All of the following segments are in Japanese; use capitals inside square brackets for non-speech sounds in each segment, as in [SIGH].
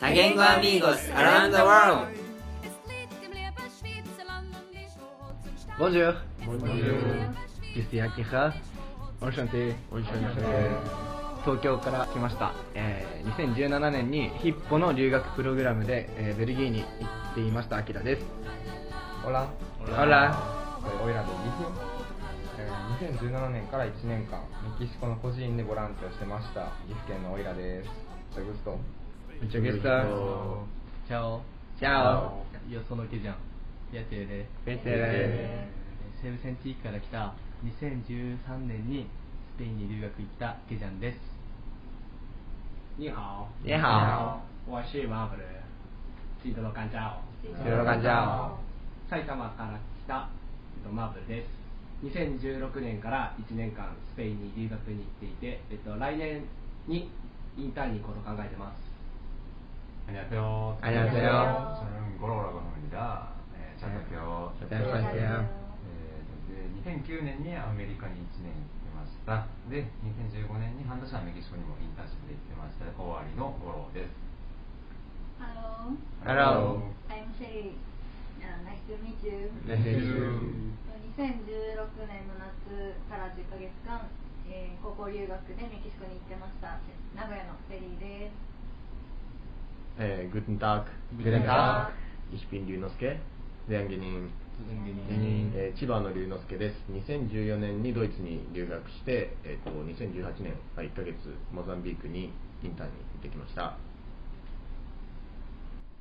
多言語アミーゴス around the world Bonjour. Ici Akira. Enchanté. 東京から来ました、えー2017年にヒッポの留学プログラムで、えーベルギーに行っていましたアキラです Hola. Hola. オイラで岐阜、えー2017年から1年間メキシコの孤児院でボランティアをしてました岐阜県のオイラですセグスト Mucho gusto. Chao. Chao. Yo sono Kejan. やってるで。やってる西部戦地域から来た2013年にスペインに留学行ったケジャンです。你好，你好我是马布ル。记得の感謝を。知らなかった埼玉から来たとマーブルです。2016年から1年間スペインに留学に行っていて、えっと来年にインターンに行こうと考えてます。 안녕하세요. 안녕하세요. 저는 고로라고 합니다. 네, 잘 부탁해요. 안녕하세요. 네, 2009年にアメリカに1年行ってました。で、2015年に半年はメキシコにもインターンシップで行ってました。終わりのゴロです。 Hello, Hello. I'm Sherry. Uh, nice to meet you. Nice to meet you. 2016年の夏から10ヶ月間、えー高校留学でメキシコに行ってました。名古屋のフェリーです。Äh, guten Tag. Guten Tag. Ich bin Ryunosuke. Sehr angenehm. うんえー千葉の龍之介です2014年にドイツに留学して、えー、と2018年まあ1ヶ月モザンビークにインターンに行ってきました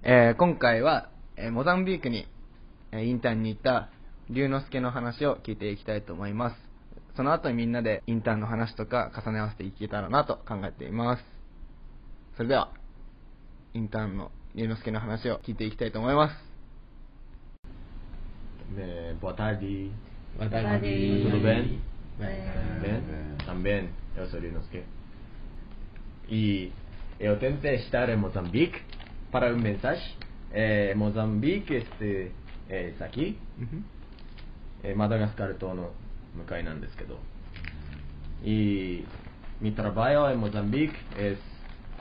えー今回は、えーモザンビークに、えーインターンに行った龍之介の話を聞いていきたいと思いますその後にみんなでインターンの話とか重ね合わせていけたらなと考えていますそれではインターンの龍之介の話を聞いていきたいと思います Eh, boa tarde. Boa tarde. Tudo bem? Bem. Bem? Também. Eu sou Ryunosuke. E eu tentei estar em Moçambique para um mensagem. Eh, Moçambique, este, é esse aqui. えーマダガスカル島の向かいなんですけど。Y mi trabajo en Mozambique es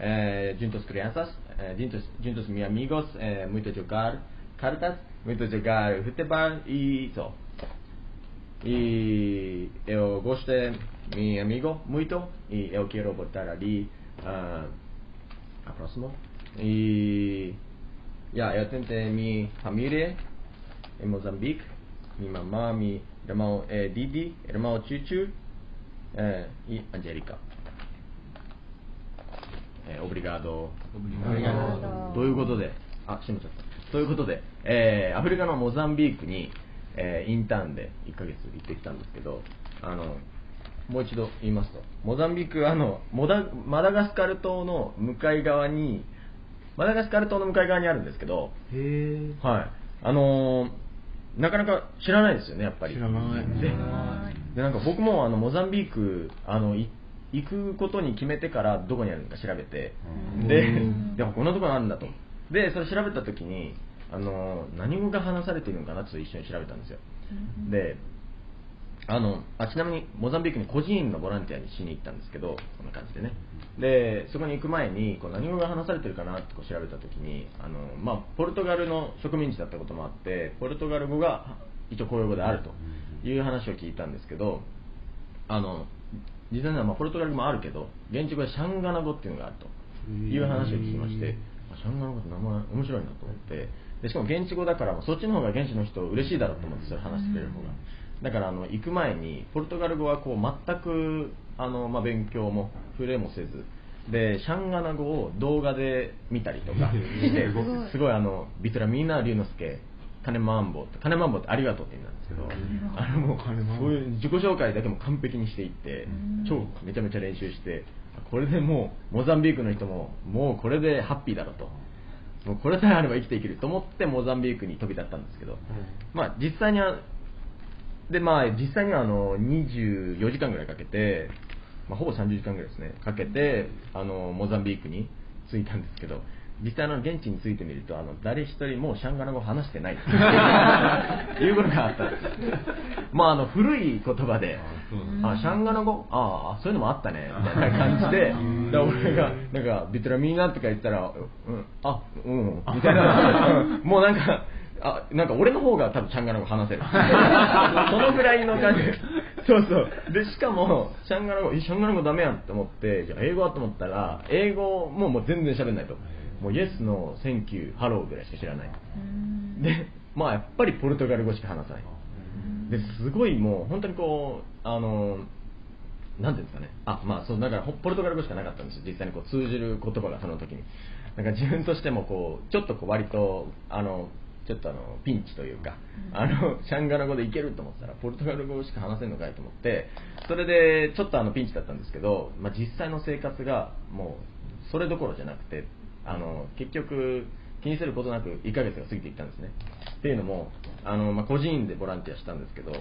eh, juntos crianças, eh, juntos, juntos mis amigos, eh, muito jogar cartas, muito jogar futebol e isso. E eu gostei meu amigo muito e eu quero voltar ali ah, a próximo. E yeah, eu tentei minha família em Moçambique, minha mamã, meu irmão eh, Didi, irmão Chuchu eh, e Angélica. Eh, obrigado. ということで、あ、しまちゃった。ということで、えーアフリカのモザンビークに、えーインターンで1ヶ月行ってきたんですけど、あの、もう一度言いますと、モザンビーク、あの、モダマダガスカル島の向かい側に、マダガスカル島の向かい側にあるんですけど、はい。あのーなかなか知らないですよね、やっぱり。知らないで、でなんか僕もあのモザンビーク、あの、い行くことに決めてからどこにあるのか調べて、で、でもこんなところあるんだと。で、それ調べた時に、あのー何語が話されているのかなって一緒に調べたんですよ。で、あのあちなみにモザンビークに孤児院のボランティアにしに行ったんですけどこんな感じでね。でそこに行く前にこう何語が話されてるかなってこう調べた時にあの、まあ、ポルトガルの植民地だったこともあってポルトガル語が一応公用語であるという話を聞いたんですけどあの実際にはまあポルトガル語もあるけど現地語でシャンガナ語っていうのがあるという話を聞きましてあシャンガナ語って名前面白いなと思ってでしかも現地語だからまあそっちの方が現地の人嬉しいだろうと思ってそれ話してくれる方がだからあの行く前にポルトガル語はこう全くあの、まあ、勉強も触れもせずでシャンガナ語を動画で見たりとかしてすごい。あのビトラミーナ・リュウノスケ金マンボって金マンボってありがとうって意味なんですけどあのもうそういう自己紹介だけも完璧にしていって超めちゃめちゃ練習してこれでもうモザンビークの人ももうこれでハッピーだろうと。もうこれさえあれば生きていけると思ってモザンビークに飛び立ったんですけど、まあ実際にはでまあ実際にはあの24時間ぐらいかけて、まあ、ほぼ30時間ぐらいですねかけてあのモザンビークに着いたんですけど実際の現地に着いてみるとあの誰一人もうシャンガナ語を話してないっていう [LAUGHS] ことがあったんです。まああの古い言葉であシャンガナ語？ああそういうのもあったねみたいな感じでで俺がなんかビトラミーナとか言ったらうんあうんみたいな。う [LAUGHS] んもうなんかあなんか俺の方が多分チャンガナ語話せる。[LAUGHS] そのぐらいの感じ。[LAUGHS] そうそう。でしかもシャンガナ語えシャンガナ語ダメやんって思ってじゃあ英語はと思ったら英語ももう全然喋んないと。もう Yes の「Thank you」「Hello」ぐらいしか知らない。でまあやっぱりポルトガル語しか話さない。ですごいもう本当にこうあのなんていうんですかね。あまあそうだからほポルトガル語しかなかったんですよ。実際にこう通じる言葉がその時に。なんか自分としてもこうちょっとこう割とあのちょっとあのピンチというか、あのシャンガナ語でいけると思ったらポルトガル語しか話せるのかいと思ってそれでちょっとあのピンチだったんですけど、まあ、実際の生活がもうそれどころじゃなくてあの結局気にすることなく1ヶ月が過ぎていったんですね。っていうのもあの、まあ、個人でボランティアしたんですけど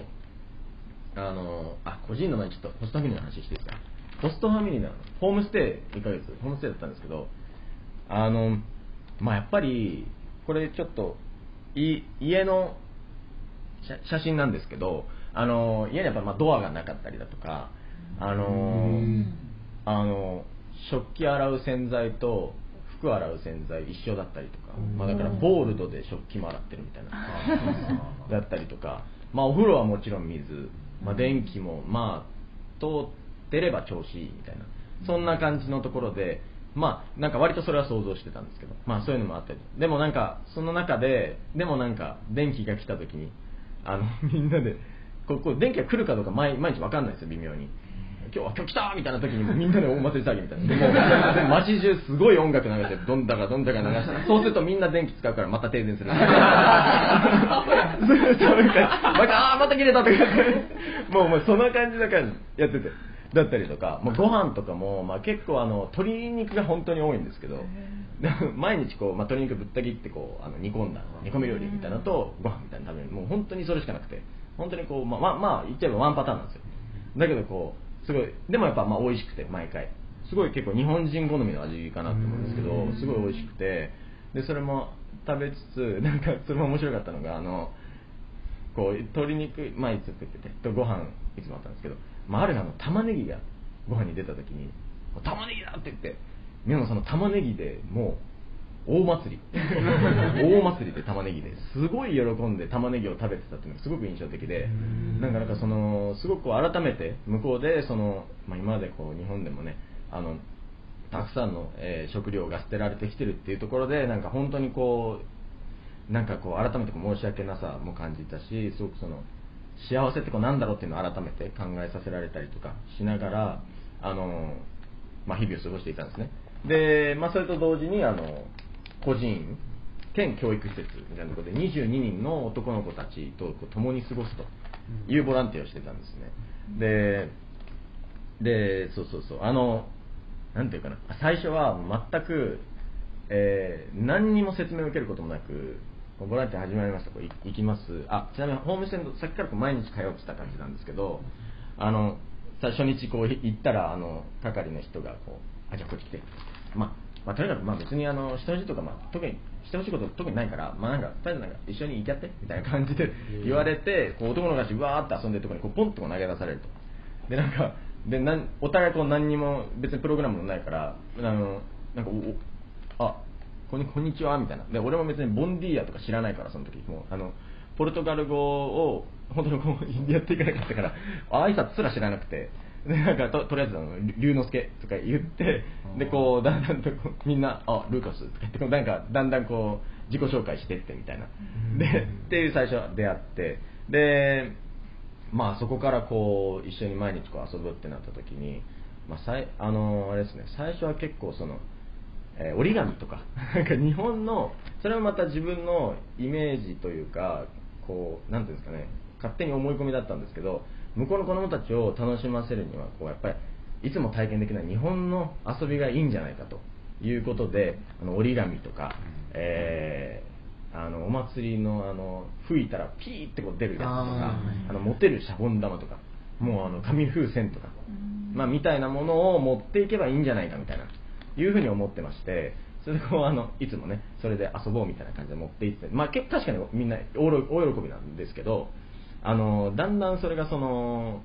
あのあ個人の前にちょっとホストファミリーの話していいですか？ホストファミリーの。ホームステイ1ヶ月。ホームステイだったんですけどあのまあやっぱりこれちょっとい家の写写真なんですけどあの家にやっぱまあドアがなかったりだとかあのあの食器洗う洗剤と服洗う洗剤一緒だったりとか、まあ、だからボールドで食器も洗ってるみたいな [LAUGHS] だったりとか、まあ、お風呂はもちろん水、まあ、電気もまあ通ってれば調子いいみたいなそんな感じのところでまあなんか割とそれは想像してたんですけど。まあそういうのもあったり。でもなんかその中ででもなんか電気が来た時にあの [LAUGHS] みんなでここ電気が来るかどうか毎毎日分かんないですよ微妙に。今日は今日来たみたいな時にみんなで大祭り騒ぎみたいな。でもでも [LAUGHS] 街中すごい音楽流してどんだかどんだか流してそうするとみんな電気使うからまた停電する。ずっとなんかまたあーまた切れたとか。もうもうそんな感じだからやっててだったりとか、まあ、ご飯とかも、まあ、結構あの鶏肉が本当に多いんですけどで [LAUGHS] 毎日こう、まあ、鶏肉ぶった切ってこうあの煮込んだ煮込み料理みたいなのとご飯みたいなの食べる。もう本当にそれしかなくて本当にこうまあまあ、まあ、言っちゃえばワンパターンなんですよ。だけどこうすごいでもやっぱまあ美味しくて毎回。すごい結構日本人好みの味かなと思うんですけどすごい美味しくてでそれも食べつつ [LAUGHS] なんかそれも面白かったのがあのこう鶏肉毎日作っててとご飯いつもあったんですけど、まあ、ある日あの玉ねぎがご飯に出た時に「玉ねぎだ!」って言って皆さんその玉ねぎでもう大祭り [LAUGHS] 大祭りで玉ねぎですごい喜んで玉ねぎを食べてたっていうのがすごく印象的でなんかなんかそのすごく改めて向こうでその、まあ、今までこう日本でもねあのたくさんの、えー食料が捨てられてきてるっていうところでなんか本当にこうなんかこう改めて申し訳なさも感じたしすごくその幸せってこうなんだろうっていうのを改めて考えさせられたりとかしながらあの、まあ、日々を過ごしていたんですね。で、まあ、それと同時にあの個人兼教育施設みたいなところで22人の男の子たちとこう共に過ごすというボランティアをしてたんですね。ででそうそうそう。あのなんていうかな。最初は全く、えー何にも説明を受けることもなくボランティア始まりました。こうい行きます。あちなみにホームセンターさっきからこう毎日通ってた感じなんですけどあのさ初日こう行ったらあの係の人がこうあじゃあこっち来てまあまあ、とにかくまあ別にあの人の字とか、まあ、特にしてほしいこと特にないから、まあ、なんかとりあえずなんか一緒に行きやってみたいな感じで言われてこう男の子たちわーって遊んでるところにこうポンとこう投げ出されると。でなんかでなんお互いこう何にも別にプログラムもないからあのなんかおおあこんにちはみたいな。で俺も別にボンディーヤとか知らないからその時。もうあのポルトガル語を本当にこうやっていかなかったから挨拶すら知らなくて。でなんかととりあえずあの「龍之介」とか言ってでこうだんだんとこうみんな「あルーカス」とか言ってなんかだんだんこう自己紹介してってみたいな。でっていう最初は出会って。でまあそこからこう一緒に毎日こう遊ぶってなった時に、まあ、さいあのあれですね。最初は結構その、えー折り紙とか。なんか日本のそれもまた自分のイメージというかこうなんていうんですかね。勝手に思い込みだったんですけど向こうの子供たちを楽しませるにはこうやっぱりいつも体験できない日本の遊びがいいんじゃないかということであの折り紙とか、えーあのお祭りのあの吹いたらピーってこう出るやつとかあの持てるシャボン玉とかもうあの紙風船とか、まあ、みたいなものを持っていけばいいんじゃないかみたいないうふうに思ってましてそれでこうあのいつもねそれで遊ぼうみたいな感じで持っていって、まあ、結構確かにみんな大喜びなんですけどあのだんだんそれがその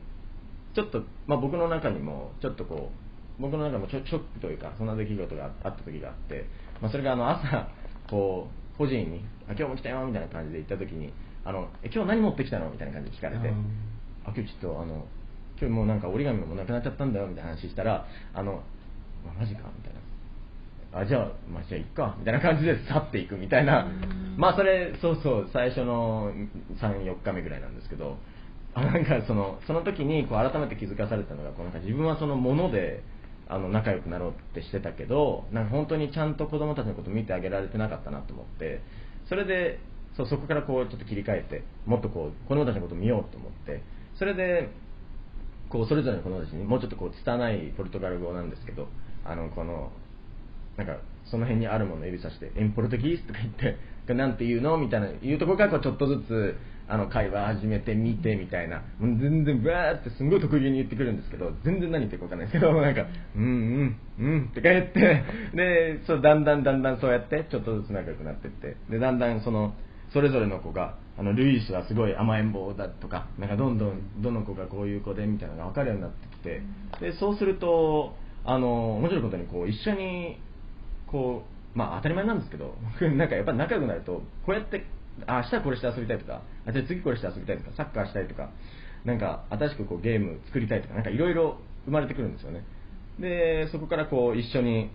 ちょっと、まあ、僕の中にもちょっとこう僕の中でもちょショックというかそんな出来事があった時があって、まあ、それがあの朝こう個人に「あ今日も来たよ」みたいな感じで行った時に「あのえ今日何持ってきたの?」みたいな感じで聞かれて「あ今日ちょっとあの今日もうなんか折り紙もなくなっちゃったんだよ」みたいな話したら「あのまマジか」みたいな。あじゃあ、まあ、じゃあ、いっか、みたいな感じで去っていくみたいな、まあ、それ、そうそう、最初の3、4日目ぐらいなんですけど、あなんかその、その時にこう改めて気づかされたのが、こうなんか自分はそのもので、あの仲良くなろうってしてたけど、なんか本当にちゃんと子供たちのことを見てあげられてなかったなと思って、それで、そうそこからこうちょっと切り替えて、もっとこう子供たちのことを見ようと思って、それで、こうそれぞれの子供たちにもうちょっとこう拙いポルトガル語なんですけど、あのこのなんかその辺にあるものを指さして「エンポルトギース」とか言って「なんて言うの?」みたいな言うところからこうちょっとずつあの会話始めてみてみたいな。もう全然バーってすんごい得意げに言ってくるんですけど全然何言ってるか分かんな。いですけどなんか「うんうんうん」ってか言って。でそうだんだんだんだんそうやってちょっとずつ仲良くなってって。でだんだんそのそれぞれの子があのルイスはすごい甘えん坊だとかなんかどんどんどの子がこういう子でみたいなのが分かるようになってきて。でそうするとあの面白いことにこう一緒にこうまあ当たり前なんですけど [LAUGHS] なんかやっぱり仲良くなるとこうやってあ明日はこれして遊びたいとかあじゃあ次これして遊びたいとかサッカーしたいとかなんか新しくこうゲーム作りたいとかなんかいろいろ生まれてくるんですよね。でそこからこう一緒に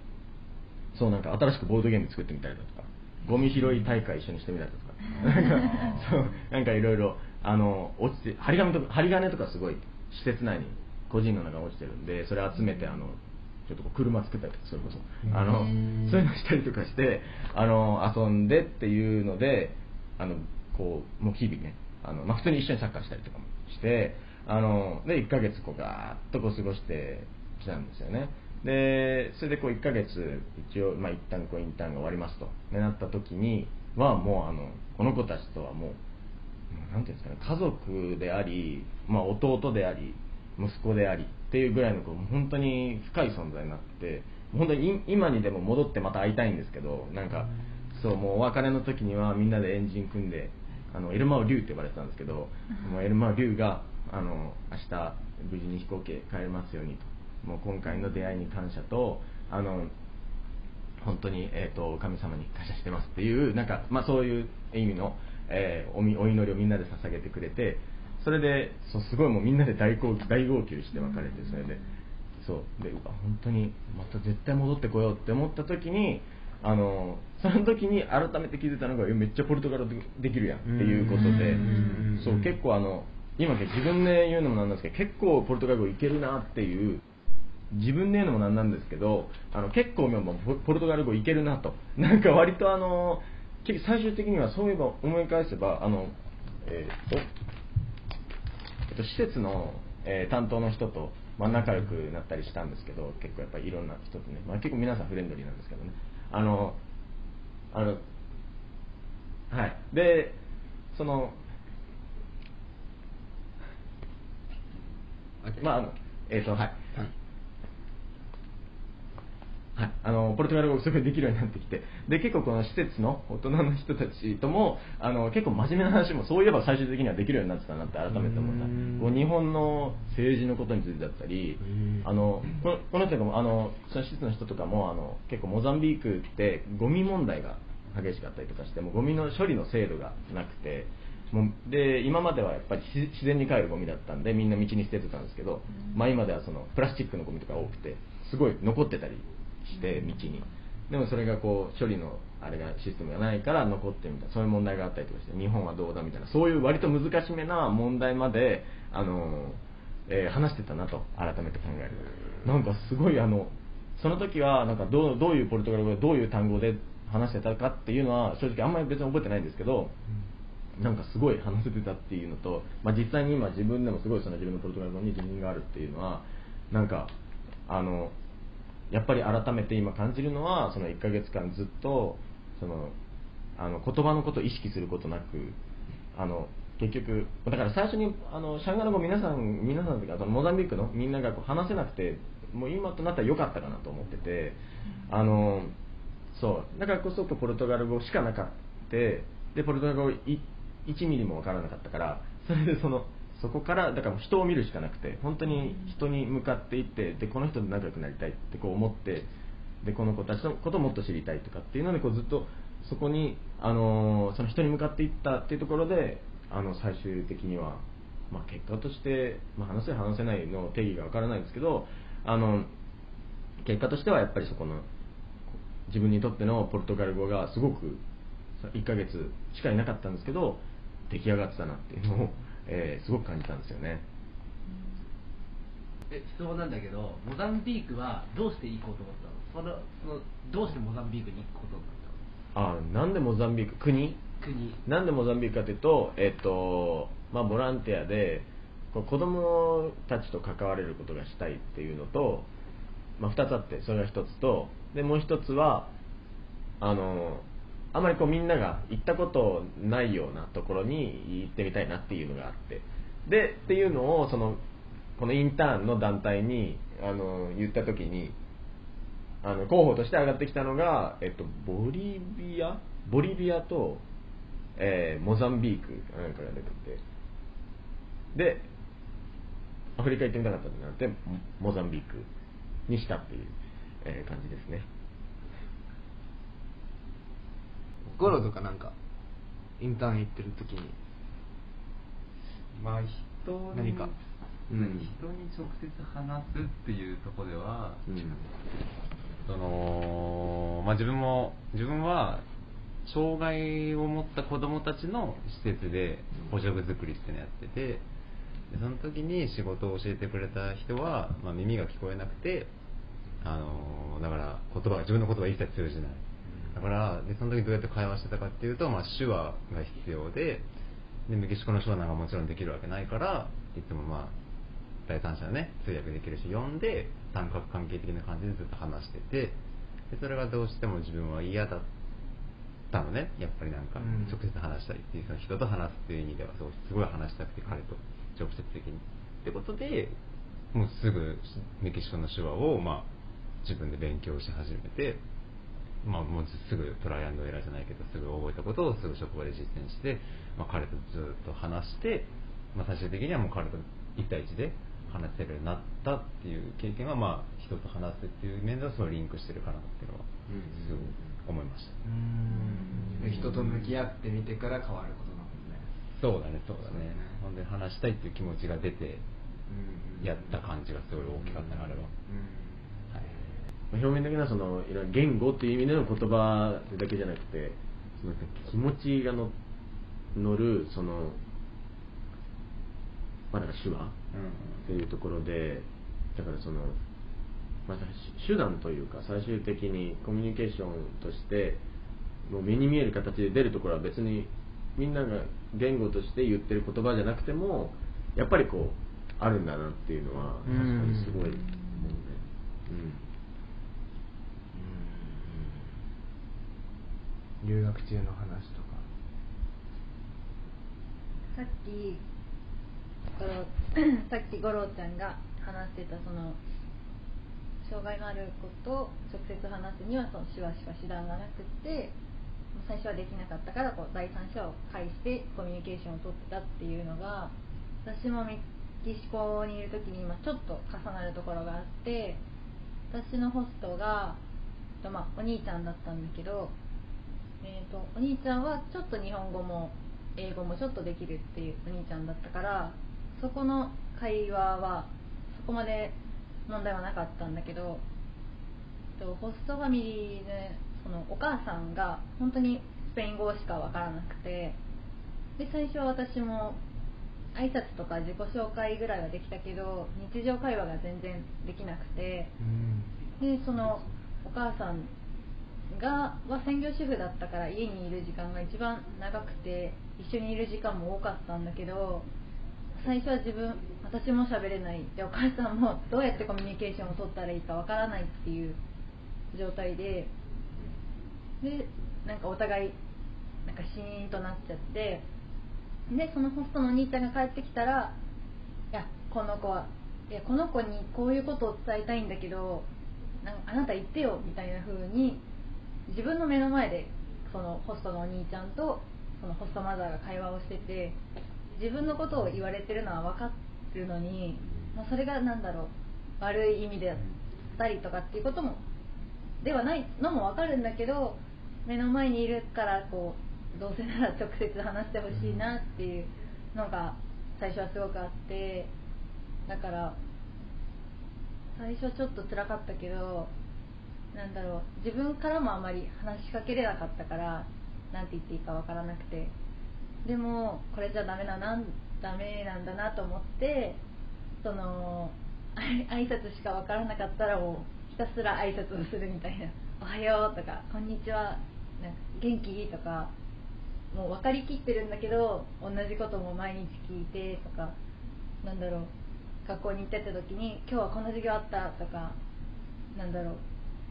そうなんか新しくボードゲーム作ってみたりだとかゴミ拾い大会一緒にしてみたりだとか [LAUGHS] なんかそうなんかいろいろあの落ちて針金とか針金とかすごい施設内に個人の中に落ちてるんでそれ集めてあのちょっと車作ったりとかそれこそ。あのそういうのしたりとかしてあの遊んでっていうのであのこうもう日々ねあの、まあ、普通に一緒にサッカーしたりとかもしてあので1ヶ月こうガーッとこう過ごしてきたんですよね。でそれでこう1ヶ月一応、まあ、一旦こうインターンが終わりますと、ね、なった時にはもうあのこの子たちとはもうもうなんていうんですかね家族であり、まあ、弟であり息子でありっていうぐらいのこう本当に深い存在になって本当に今にでも戻ってまた会いたいんですけどなんかそうもうお別れの時にはみんなでエンジン組んであのエルマオ・リュウって呼ばれてたんですけどもうエルマオ・リュウがあの明日無事に飛行機帰れますようにともう今回の出会いに感謝とあの本当に、えー、と神様に感謝してますっていうなんか、まあ、そういう意味の、えーおみお祈りをみんなで捧げてくれてそれでそうすごいもうみんなで大号泣大号泣して別れてそれで。そう。でうわ本当にまた絶対戻ってこようって思った時にあのその時に改めて気づいたのがえめっちゃポルトガル語できるやんっていうことで。そう結構あの今自分で言うのもなんなんですけど結構ポルトガル語いけるなっていう自分で言うのもなんなんですけどあの結構もうポポルトガル語いけるなと。なんか割とあの最終的にはそういえば思い返せばあのえーっとえっと、施設の、えー担当の人と、まあ、仲良くなったりしたんですけど結構やっぱりいろんな人とね、まあ、結構皆さんフレンドリーなんですけどね。あのあのはい。でそのまああのえっ、とはい。はい、あのポルトガル語がすごいできるようになってきて。で結構この施設の大人の人たちともあの結構真面目な話もそういえば最終的にはできるようになってたなって改めて思った。こう日本の政治のことについてだったりあのこのこの人がもあのその施設の人とかもあの結構モザンビークってゴミ問題が激しかったりとかしてもうゴミの処理の制度がなくてもうで今まではやっぱり自自然に帰るゴミだったんでみんな道に捨ててたんですけど、まあ、今ではそのプラスチックのゴミとか多くてすごい残ってたりして道に。でもそれがこう処理のあれがシステムがないから残ってみたいなそういう問題があったりとかして日本はどうだみたいなそういう割と難しめな問題まであの、えー話してたなと改めて考える。なんかすごいあのその時はなんかどうどういうポルトガル語でどういう単語で話してたかっていうのは正直あんまり別に覚えてないんですけど、なんかすごい話せてたっていうのと、まあ、実際に今自分でもすごいその自分のポルトガル語に自信があるっていうのはなんかあのやっぱり改めて今感じるのはその1ヶ月間ずっとそのあの言葉のことを意識することなくあの結局だから最初にあのシャンガの語皆さん皆さんというかそのモザンビークのみんながこう話せなくてもう今となったら良かったかなと思っててあのそうだからこそポルトガル語しかなかった。でポルトガル語1ミリも分からなかったからそれでそのそこからだから人を見るしかなくて本当に人に向かっていってでこの人と仲良くなりたいってこう思ってでこの子たちのことをもっと知りたいとかっていうのでこうずっとそこに、あのーその人に向かっていったっていうところであの最終的には、まあ、結果として、まあ、話せ話せないの定義がわからないんですけどあの結果としてはやっぱりそこの自分にとってのポルトガル語がすごく1ヶ月しかいなかったんですけど出来上がってたなっていうのを、えーすごく感じたんですよね。え質問なんだけどモザンビークはどうして行こうと思ったの？そのそのどうしてモザンビークに行くことになっあなんでモザンビーク？国？たの国。なんでモザンビークかというと、えっとまあ、ボランティアで子供たちと関われることがしたいっていうのと、まあ、2つあってそれが1つとでもう1つはあのあまりこうみんなが行ったことないようなところに行ってみたいなっていうのがあって。でっていうのをそのこのインターンの団体にあの言った時にあの候補として上がってきたのが、えっと、ボリビア？ボリビアと、えーモザンビークなんかが出てて。でアフリカ行ってみたかったってなってモモザンビークにしたっていう、えー感じですね。ゴロとかなんかインターン行ってる時に。まあ人に何か。うん。人に直接話すっていうところでは、うん。そのまあ、自分も自分は障害を持った子どもたちの施設で補助具作りっていうのをやっててでその時に仕事を教えてくれた人は、まあ、耳が聞こえなくてあのだから言葉が自分の言葉が一切通じないだからでその時どうやって会話してたかっていうと、まあ、手話が必要ででメキシコの手話なんかもちろんできるわけないからいつもまあ第三者のね通訳できるし呼んで三角関係的な感じでずっと話しててでそれがどうしても自分は嫌だったのねやっぱりなんかうん。直接話したいっていうその人と話すっていう意味ではそうすごい話したくて彼と直接的に。ってことでもうすぐメキシコの手話をまあ自分で勉強し始めてまあ、もうすぐトライアンドエラーじゃないけどすぐ覚えたことをすぐ職場で実践して、まあ、彼とずっと話して、まあ、最終的にはもう彼と1対1で話せるようになったっていう経験は、まあ、人と話すっていう面ではすごいリンクしてるかなっていうのはすごい思いました、うん。人と向き合ってみてから変わることだもんねそうだね。そうだね。本当に話したいっていう気持ちが出てやった感じがすごい大きかったねあれは、はいまあ表面的なそのいろいろ言語っていう意味での言葉だけじゃなくてその気持ちがの乗るその、まあ、だか手話っていうところでだからその、まあ、手段というか最終的にコミュニケーションとしてもう目に見える形で出るところは別にみんなが言語として言ってる言葉じゃなくてもやっぱりこうあるんだなっていうのは確かにすごい思うね。うん留学中の話とか。さっき [CLEARS THROAT] さっき五郎ちゃんが話してたその障害のある子と直接話すにはその手話しか手段がなくて最初はできなかったからこう第三者を介してコミュニケーションを取ってたっていうのが私もメキシコにいる時に今ちょっと重なるところがあって私のホストが、まあ、お兄ちゃんだったんだけどえー、とお兄ちゃんはちょっと日本語も英語もちょっとできるっていうお兄ちゃんだったからそこの会話はそこまで問題はなかったんだけどえっとホストファミリーでそのお母さんが本当にスペイン語しか分からなくてで最初は私も挨拶とか自己紹介ぐらいはできたけど日常会話が全然できなくてでそのお母さんがは専業主婦だったから家にいる時間が一番長くて一緒にいる時間も多かったんだけど最初は自分私も喋れない。でお母さんもどうやってコミュニケーションを取ったらいいかわからないっていう状態ででなんかお互いなんかシーンとなっちゃってでそのホストのお兄ちゃんが帰ってきたら「いやこの子はいやこの子にこういうことを伝えたいんだけどなんあなた言ってよ」みたいな風に自分の目の前でそのホストのお兄ちゃんとそのホストマザーが会話をしてて自分のことを言われてるのは分かってるのに、まあ、それがなんだろう悪い意味であったりとかっていうこともではないのも分かるんだけど目の前にいるからこうどうせなら直接話してほしいなっていうのが最初はすごくあってだから最初ちょっと辛かったけどなんだろう。自分からもあまり話しかけれなかったからなんて言っていいかわからなくて。でもこれじゃダメだなんダメなんだなと思ってその挨拶しかわからなかったらもうひたすら挨拶をするみたいな「おはよう」とか「こんにちは」なんか「元気?」とかもう分かりきってるんだけど同じことも毎日聞いてとかなんだろう。学校に行ってた時に「今日はこの授業あった」とかなんだろう。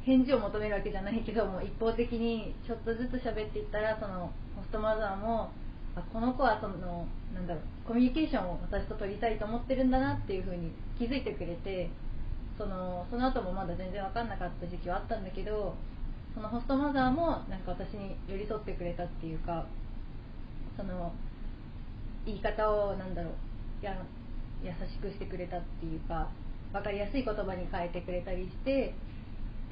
返事を求めるわけじゃないけども一方的にちょっとずつ喋っていったらそのホストマザーもあこの子はそのなんだろうコミュニケーションを私と取りたいと思ってるんだなっていうふうに気づいてくれてそのその後もまだ全然分かんなかった時期はあったんだけどそのホストマザーもなんか私に寄り添ってくれたっていうかその言い方をなんだろうや優しくしてくれたっていうか分かりやすい言葉に変えてくれたりして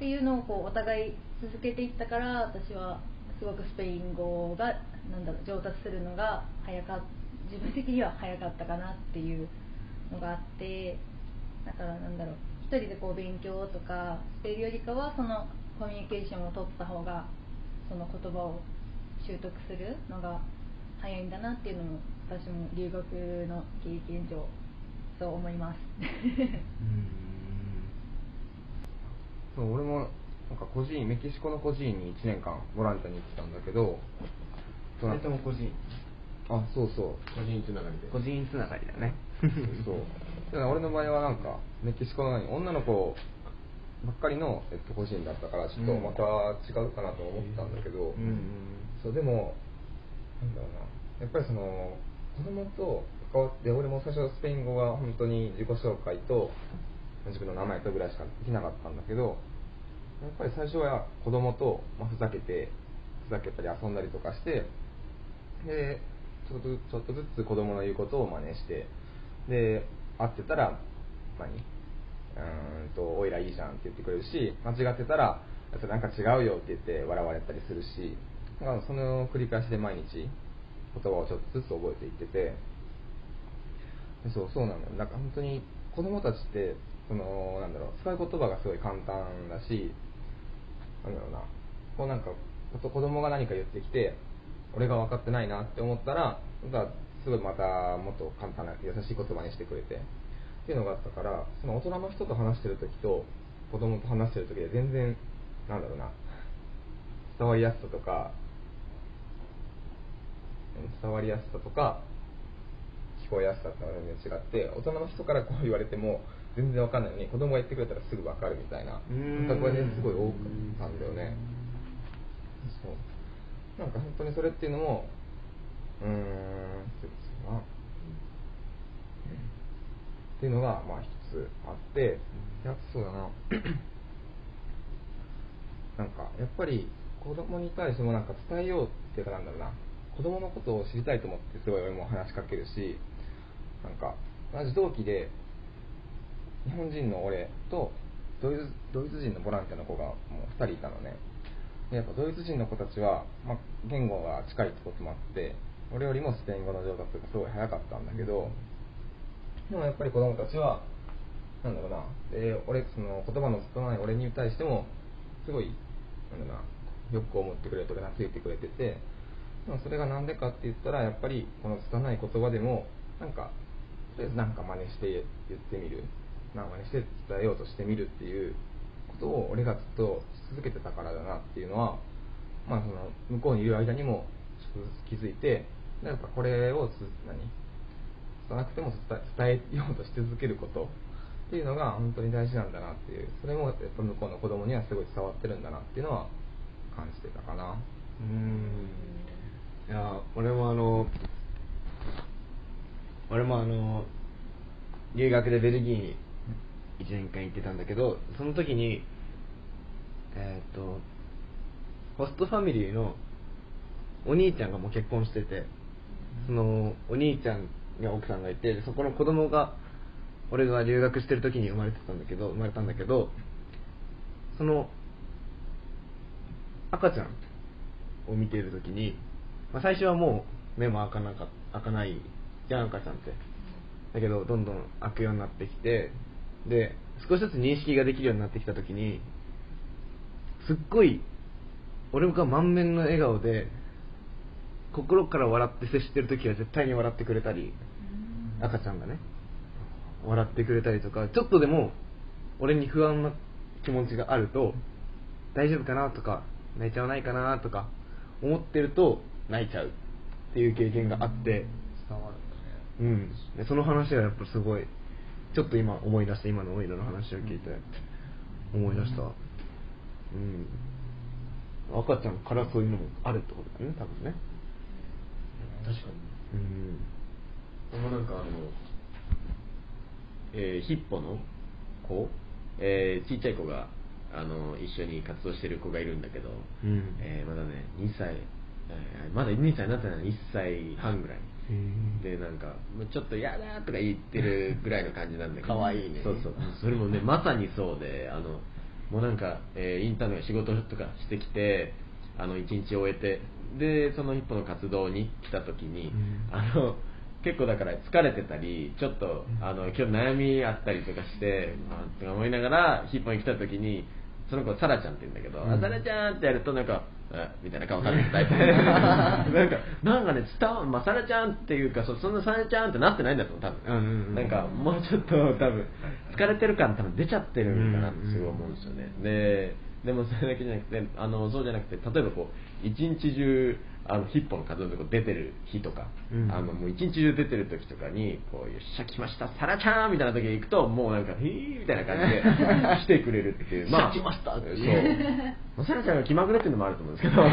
っていうのをこうお互い続けていったから私はすごくスペイン語がなんだろう上達するのが早か自分的には早かったかなっていうのがあってだからなんだろう一人でこう勉強とかしているよりかはそのコミュニケーションを取った方がその言葉を習得するのが早いんだなっていうのも私も留学の経験上そう思います。[LAUGHS] そう俺もなんか孤児院メキシコの孤児院に1年間ボランティアに行ってたんだけどそのそれとも個人？あそうそう。個人つながりで。個人つながりだね。[LAUGHS] そう。だから俺の場合はなんかメキシコの何女の子ばっかりの、えっと、個人だったからちょっとまた違うかなと思ったんだけど、うんうん。そうでもなんだろうな。やっぱりその子供と関わって俺も最初スペイン語が本当に自己紹介と自分の名前とぐらいしかできなかったんだけどやっぱり最初は子供と、まあ、ふざけてふざけたり遊んだりとかしてでちょっとずちょっとずつ子供の言うことを真似してで会ってたら何？うーんと「おいらいいじゃん」って言ってくれるし間違ってたら「それなんか違うよ」って言って笑われたりするしなんかその繰り返しで毎日言葉をちょっとずつ覚えていっててそうそうなのよ。なんか本当に子供たちってそのなんだろう使う言葉がすごい簡単だしなんだろうな。こうなんか子供が何か言ってきて俺が分かってないなって思ったらなんかすごいまたもっと簡単な優しい言葉にしてくれてっていうのがあったからその大人の人と話してる時と子供と話してる時で全然なんだろうな。伝わりやすさとか伝わりやすさとか聞こえやすさってのが全然違って大人の人からこう言われても全然わかんないのに子供が言ってくれたらすぐわかるみたいな。うん。感覚がねすごい多かったんだよね。そう。なんか本当にそれっていうのもうーんそうな。っていうのがまあ一つあって。いやそうだな。[CLEARS THROAT] なんかやっぱり子供に対してもなんか伝えようっていうかなんだろうな。子供のことを知りたいと思ってすごい俺も話しかけるしなんか同じ同期で日本人の俺とドイツドイツ人のボランティアの子がもう2人いたのね。でやっぱドイツ人の子たちは、まあ、言語が近いってこともあって俺よりもスペイン語の上達がすごい早かったんだけどでもやっぱり子供たちはなんだろうなで俺その言葉の拙い俺に対してもすごいなんだろうなよく思ってくれるとか懐いてくれててでもそれがなんでかって言ったらやっぱりこの拙い言葉でもなんかとりあえずなんか真似して言ってみる。なんか真似して伝えようとしてみるっていうことを俺がずっとし続けてたからだなっていうのはまあその向こうにいる間にもちょっとずつ気づいてやっぱこれをつ何？拙くても伝え伝えようとし続けることっていうのが本当に大事なんだなっていうそれもやっぱ向こうの子供にはすごい伝わってるんだなっていうのは感じてたかな。うん。いや俺もあの俺もあの留学でベルギーに1年間行ってたんだけどその時にえっ、とホストファミリーのお兄ちゃんがもう結婚しててそのお兄ちゃんに奥さんがいてそこの子供が俺が留学してる時に生まれてたんだけど生まれたんだけどその赤ちゃんを見ている時に、まあ、最初はもう目も開かなか開かないじゃん赤ちゃんって。だけどどんどん開くようになってきてで少しずつ認識ができるようになってきた時にすっごい俺が満面の笑顔で心から笑って接してる時は絶対に笑ってくれたり赤ちゃんがね笑ってくれたりとかちょっとでも俺に不安な気持ちがあると大丈夫かなとか泣いちゃわないかなとか思ってると泣いちゃうっていう経験があって伝わるんだね。うん。でその話はやっぱすごいちょっと今思い出した今のオイルの話を聞いて思い出した。うん。赤ちゃんからそういうのもあるってことだよね多分ね。確かに。うん。でもなんかあの、えーヒッポの子、えーちっちゃい子があの一緒に活動してる子がいるんだけど、うん。えーまだね2歳、えーまだ2歳になってない1歳半ぐらいでなんかもうちょっと嫌だとか言ってるぐらいの感じなんだけど。可愛いね。そうそう。それもねまさにそうであのもうなんか、えーインターンの仕事とかしてきてあの1日終えてでその一歩の活動に来た時に、うん。あの結構だから疲れてたりちょっとあの今日悩みあったりとかして、あーって思いながらヒッポに来た時にその子サラちゃんって言うんだけど、うん。あサラちゃんってやるとなんかあみたいな顔されてたり [LAUGHS] なんかなんかね伝わまあサラちゃんっていうかそそんなサラちゃんってなってないんだと思う多分、うんうんうん。なんかもうちょっと多分疲れてる感多分出ちゃってるんかなってすごい思うんですよね、ででもそれだけじゃなくてあのそうじゃなくて例えばこう一日中あのヒッポの活動でこう出てる日とか、うん。あのもう一日中出てる時とかにこうよっしゃ来ましたサラちゃんみたいな時に行くともうなんか「へーみたいな感じで [LAUGHS] 来てくれるっていうよっしゃ来ましたってそう。いう。まあサラちゃんが気まぐれっていうのもあると思うんですけど。[LAUGHS]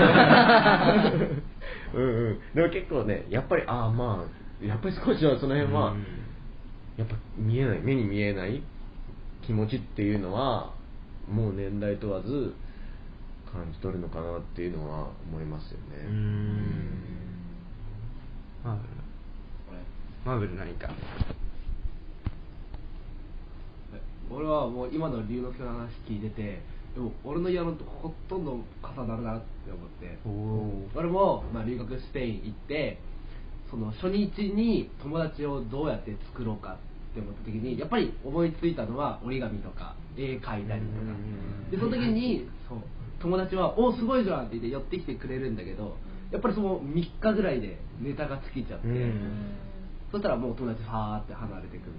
うんうん。でも結構ねやっぱりああまあやっぱり少しはその辺は、うん。やっぱ見えない目に見えない気持ちっていうのはもう年代問わず感じ取るのかなっていうのは思いますよね。うん。マーベル俺マーベル何か。俺はもう今の龍之介の話聞いててでも俺の家のとほとんど重なるなって思って。俺も、まあ、留学スペイン行ってその初日に友達をどうやって作ろうかって思った時にやっぱり思いついたのは折り紙とか絵描いたりとか。でその時にそう友達は「おすごいじゃん」って言って寄ってきてくれるんだけどやっぱりその3日ぐらいでネタが尽きちゃって、そしたらもう友達ファーって離れてくる。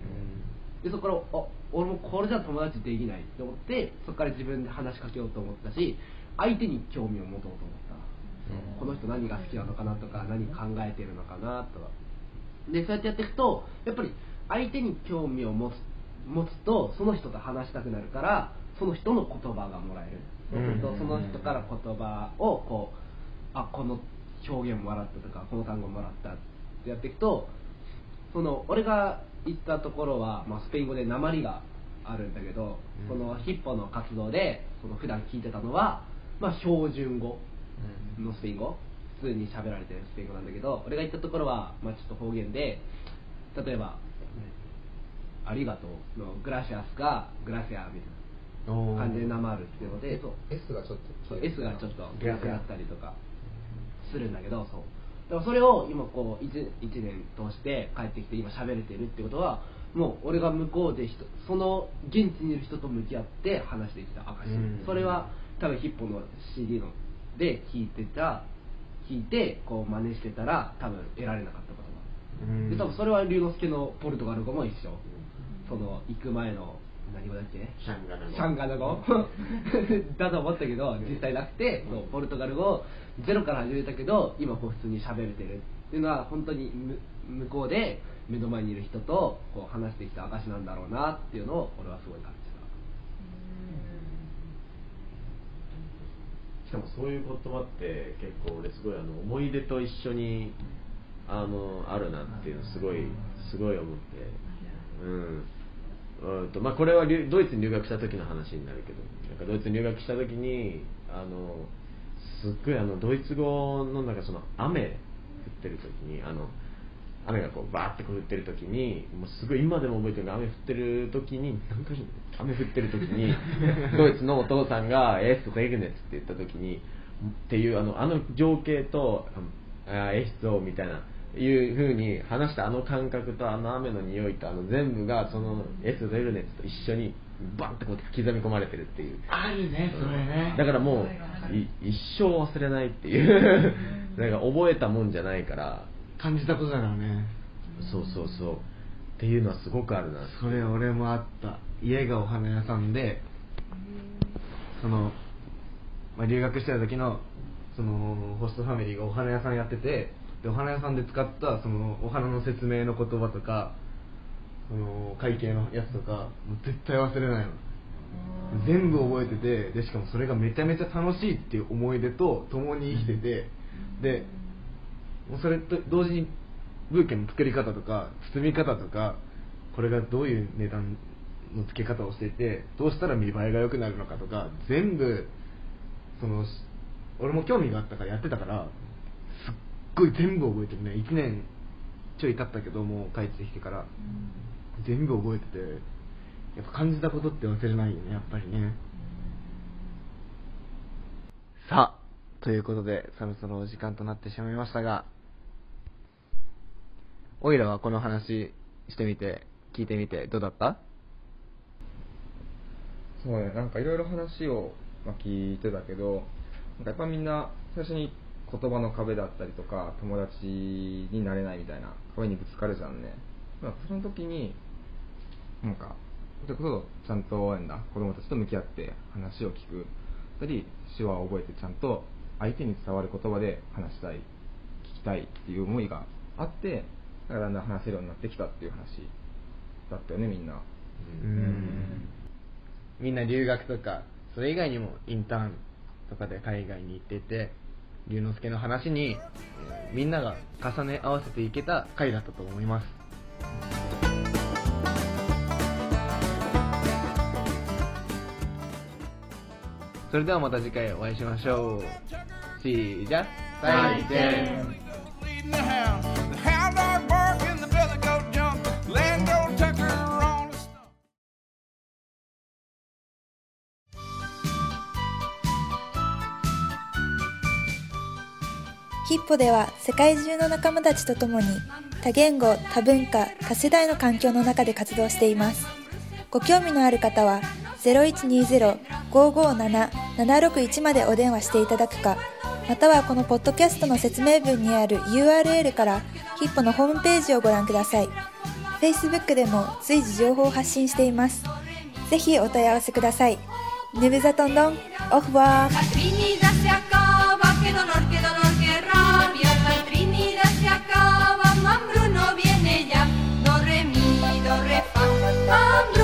でそこからあ俺もこれじゃ友達できないって思ってそこから自分で話しかけようと思ったし相手に興味を持とうと思った、この人何が好きなのかなとか何考えてるのかなとかでそうやってやっていくとやっぱり相手に興味を持つ持つとその人と話したくなるからその人の言葉がもらえるそうするとその人から言葉をこうあこの表現もらったとかこの単語もらったってやっていくとその俺が行ったところは、まあ、スペイン語で鉛があるんだけど、そのヒッポの活動でその普段聞いてたのは、まあ、標準語のスペイン語。普通に喋られてるスペイン語なんだけど俺が行ったところは、まあ、ちょっと方言で例えば「ありがとう」の「グラシアス」が「グラシア」みたいな感じでなまるっていうのでそう S がちょっとそう S がちょっと逆だったりとかするんだけどそう。だからそれを今こう 1, 一年通して帰ってきて今喋れてるってことはもう俺が向こうで人その現地にいる人と向き合って話してきた証、うん。それは多分ヒッポの CD ので聞いてた聞いてこう真似してたら多分得られなかったことがで多分それは龍之介のポルトガル語も一緒。その行く前の何語だっけ？シャンガナ語シャンガナ語 [LAUGHS] だと思ったけど実際なくて、そうポルトガル語をゼロから始めたけど今こう普通に喋れてるっていうのは本当にむ向こうで目の前にいる人とこう話してきた証なんだろうなっていうのを俺はすごい感じしかもそういう言葉って結構俺すごいあの思い出と一緒にあのあるなっていうのすごいすごい思って。うんうんとまあこれは留ドイツに留学した時の話になるけどなんかドイツに留学した時にあのすっごいあのドイツ語のなんかその雨降ってる時にあの雨がこうバーってこう降ってる時にもうすごい今でも覚えてる雨降ってる時に何回雨降ってる時に [LAUGHS] ドイツのお父さんが「エストレグネツ」って言った時にっていうあのあの情景と「あエスト」みたいないう風に話したあの感覚とあの雨の匂いとあの全部がそのエストレグネツと一緒にバンってこう刻み込まれてるっていう。あるねそれね。だからもうい一生忘れないっていう。なんか覚えたもんじゃないから。感じたことだからね。そうそうそう。っていうのはすごくあるな。それ俺もあった。家がお花屋さんでその、まあ、留学してた時のそのホストファミリーがお花屋さんやっててでお花屋さんで使ったそのお花の説明の言葉とかその会計のやつとかもう絶対忘れないの。全部覚えててでしかもそれがめちゃめちゃ楽しいっていう思い出と共に生きててでもうそれと同時にブーケの作り方とか包み方とかこれがどういう値段の付け方をしていてどうしたら見栄えが良くなるのかとか全部その俺も興味があったからやってたからごい全部覚えてるね。1年ちょい経ったけどもう帰ってきてから。全部覚えててやっぱ感じたことって忘れないよねやっぱりね。さあということでそろそろお時間となってしまいましたがオイラはこの話してみて聞いてみてどうだった？そうね、なんかいろいろ話を、ま、聞いてたけど、やっぱみんな最初に言葉の壁だったりとか、友達になれないみたいな壁にぶつかるじゃんね。まあ、その時に、なんか、それこそちゃんとなんだ子供たちと向き合って話を聞く。たり、手話を覚えてちゃんと相手に伝わる言葉で話したい、聞きたいっていう思いがあって、だからだんだん話せるようになってきたっていう話だったよね、みんな。うんみんな留学とかそれ以外にもインターンとかで海外に行ってて龍之介の話にえーみんなが重ね合わせていけた回だったと思います。それではまた次回お会いしましょう。See ya! 再见ヒッポでは世界中の仲間たちと共に多言語、多文化、多世代の環境の中で活動しています。ご興味のある方は0120-557-761までお電話していただくか、またはこのポッドキャストの説明文にある URL からヒッポのホームページをご覧ください。Facebook でも随時情報を発信しています。ぜひお問い合わせください。ヌブザトンドン、オフバー。I'm